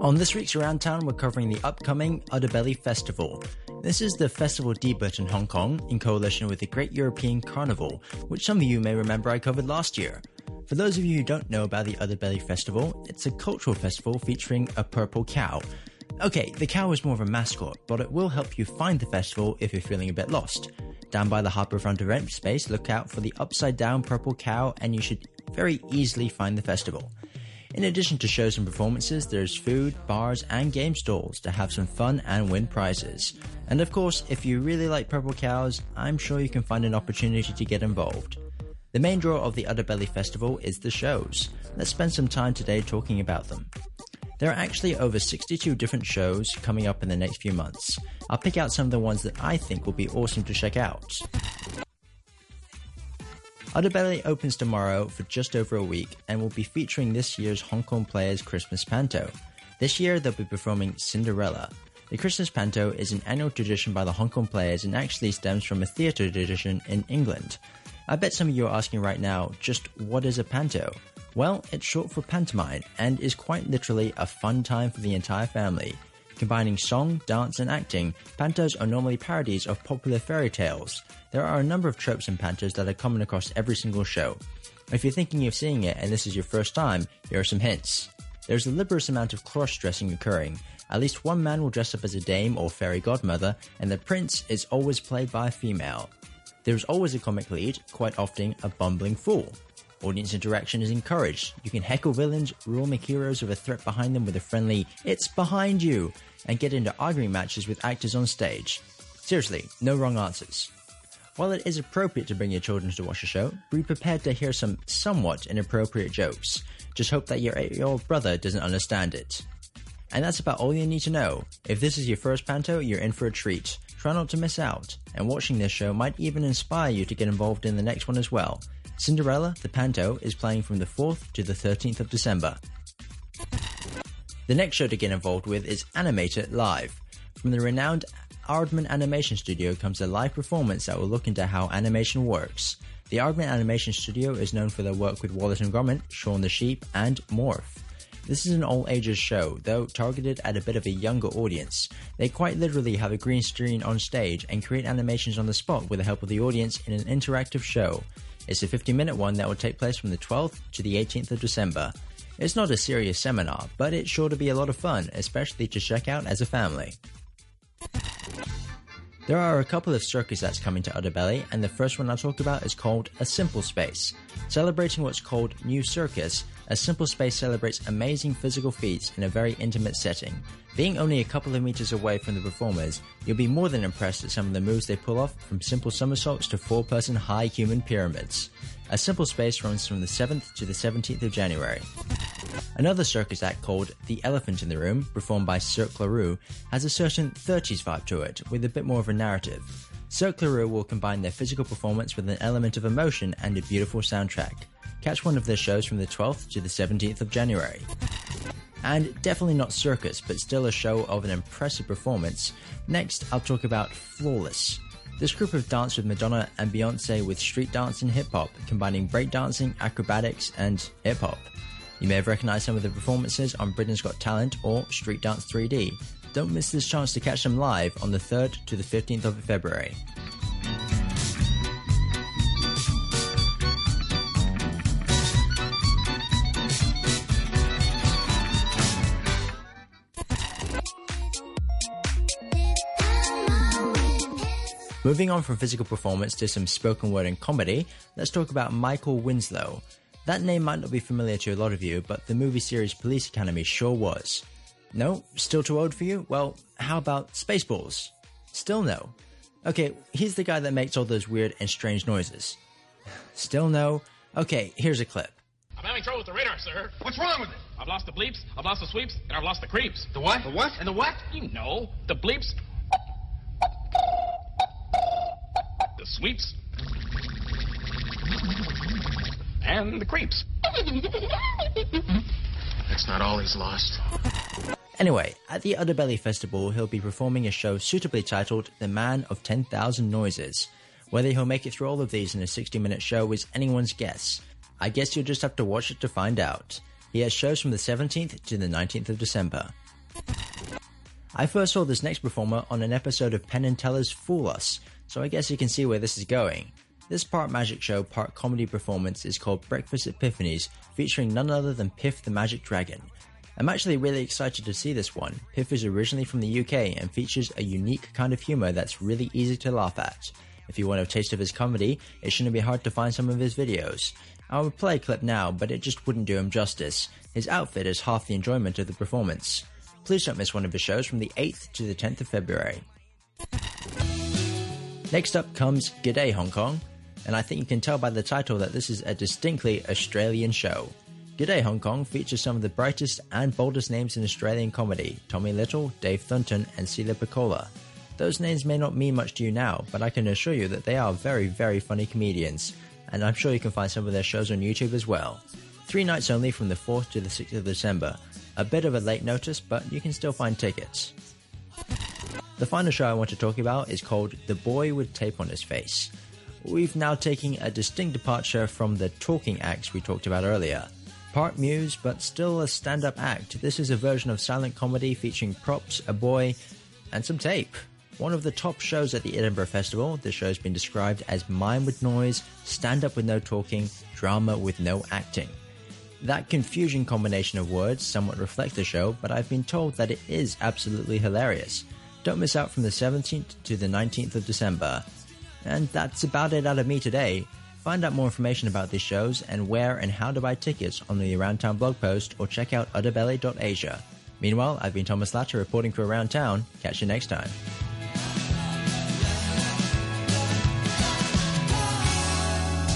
On this week's Around Town, we're covering the upcoming Udderbelly Festival. This is the festival debut in Hong Kong in coalition with the Great European Carnival, which some of you may remember I covered last year. For those of you who don't know about the Udderbelly Festival, it's a cultural festival featuring a purple cow. Okay, the cow is more of a mascot, but it will help you find the festival if you're feeling a bit lost. Down by the Harbourfront event space, look out for the upside down purple cow and you should very easily find the festival. In addition to shows and performances, there's food, bars, and game stalls to have some fun and win prizes. And of course, if you really like purple cows, I'm sure you can find an opportunity to get involved. The main draw of the Udderbelly Festival is the shows. Let's spend some time today talking about them. There are actually over 62 different shows coming up in the next few months. I'll pick out some of the ones that I think will be awesome to check out. Udderbelly opens tomorrow for just over a week and will be featuring this year's Hong Kong Players Christmas Panto. This year they'll be performing Cinderella. The Christmas Panto is an annual tradition by the Hong Kong Players and actually stems from a theatre tradition in England. I bet some of you are asking right now, just what is a panto? Well, it's short for pantomime and is quite literally a fun time for the entire family. Combining song, dance, and acting, pantos are normally parodies of popular fairy tales. There are a number of tropes in pantos that are common across every single show. If you're thinking of seeing it and this is your first time, here are some hints. There's a liberous amount of cross dressing occurring. At least one man will dress up as a dame or fairy godmother, and the prince is always played by a female. There's always a comic lead, quite often a bumbling fool. Audience interaction is encouraged. You can heckle villains, rule make heroes with a threat behind them with a friendly, it's behind you, and get into arguing matches with actors on stage. Seriously, no wrong answers. While it is appropriate to bring your children to watch a show, be prepared to hear some somewhat inappropriate jokes. Just hope that your 8 year old brother doesn't understand it. And that's about all you need to know. If this is your first panto, you're in for a treat. Try not to miss out, and watching this show might even inspire you to get involved in the next one as well. Cinderella, the Panto, is playing from the 4th to the 13th of December. The next show to get involved with is Animate Live. From the renowned Aardman Animation Studio comes a live performance that will look into how animation works. The Aardman Animation Studio is known for their work with Wallace and Gromit, Shaun the Sheep, and Morph. This is an all ages show, though targeted at a bit of a younger audience. They quite literally have a green screen on stage and create animations on the spot with the help of the audience in an interactive show. It's a 50 minute one that will take place from the 12th to the 18th of December. It's not a serious seminar, but it's sure to be a lot of fun, especially to check out as a family. There are a couple of circus that's coming to Udderbelly, and the first one I'll talk about is called A Simple Space. Celebrating what's called New Circus, A Simple Space celebrates amazing physical feats in a very intimate setting. Being only a couple of meters away from the performers, you'll be more than impressed at some of the moves they pull off, from simple somersaults to four person high human pyramids. A Simple Space runs from the 7th to the 17th of January. Another circus act called The Elephant in the Room, performed by Cirque Le Roux, has a certain 30s vibe to it, with a bit more of a narrative. Cirque Le Roux will combine their physical performance with an element of emotion and a beautiful soundtrack. Catch one of their shows from the 12th to the 17th of January. And definitely not circus, but still a show of an impressive performance. Next, I'll talk about Flawless. This group of dance with Madonna and Beyonce with street dance and hip hop, combining breakdancing, acrobatics, and hip hop. You may have recognized some of the performances on Britain's Got Talent or Street Dance 3D. Don't miss this chance to catch them live on the 3rd to the 15th of February. Moving on from physical performance to some spoken word and comedy, let's talk about Michael Winslow. That name might not be familiar to a lot of you, but the movie series Police Academy sure was. No? Still too old for you? Well, how about Spaceballs? Still no. Okay, he's the guy that makes all those weird and strange noises. Still no? Okay, here's a clip. I'm having trouble with the radar, sir. What's wrong with it? I've lost the bleeps, I've lost the sweeps, and I've lost the creeps. The what? The what? And the what? You know, the bleeps, the sweeps, and the creeps. That's not all he's lost. Anyway, at the Udderbelly Festival, he'll be performing a show suitably titled The Man of 10,000 Noises. Whether he'll make it through all of these in a 60 minute show is anyone's guess. I guess you'll just have to watch it to find out. He has shows from the 17th to the 19th of December. I first saw this next performer on an episode of Penn and Teller's Fool Us, so I guess you can see where this is going. This part magic show, part comedy performance is called Breakfast Epiphanies, featuring none other than Piff the Magic Dragon. I'm actually really excited to see this one. Piff is originally from the UK and features a unique kind of humor that's really easy to laugh at. If you want a taste of his comedy, it shouldn't be hard to find some of his videos. I would play a clip now, but it just wouldn't do him justice. His outfit is half the enjoyment of the performance. Please don't miss one of his shows from the 8th to the 10th of February. Next up comes G'day Hong Kong, and I think you can tell by the title that this is a distinctly Australian show. G'day Hong Kong features some of the brightest and boldest names in Australian comedy Tommy Little, Dave Thornton, and Celia Pacquola. Those names may not mean much to you now, but I can assure you that they are very, very funny comedians, and I'm sure you can find some of their shows on YouTube as well. Three nights only from the 4th to the 6th of December. A bit of a late notice, but you can still find tickets. The final show I want to talk about is called The Boy with Tape on His Face. We've now taken a distinct departure from the talking acts we talked about earlier. Part muse, but still a stand up act, this is a version of silent comedy featuring props, a boy, and some tape. One of the top shows at the Edinburgh Festival, the show has been described as mime with noise, stand up with no talking, drama with no acting. That confusion combination of words somewhat reflects the show, but I've been told that it is absolutely hilarious. Don't miss out from the 17th to the 19th of December. And that's about it out of me today. Find out more information about these shows and where and how to buy tickets on the Around Town blog post or check out udderbelly.asia. Meanwhile, I've been Thomas Latter reporting for Around Town. Catch you next time.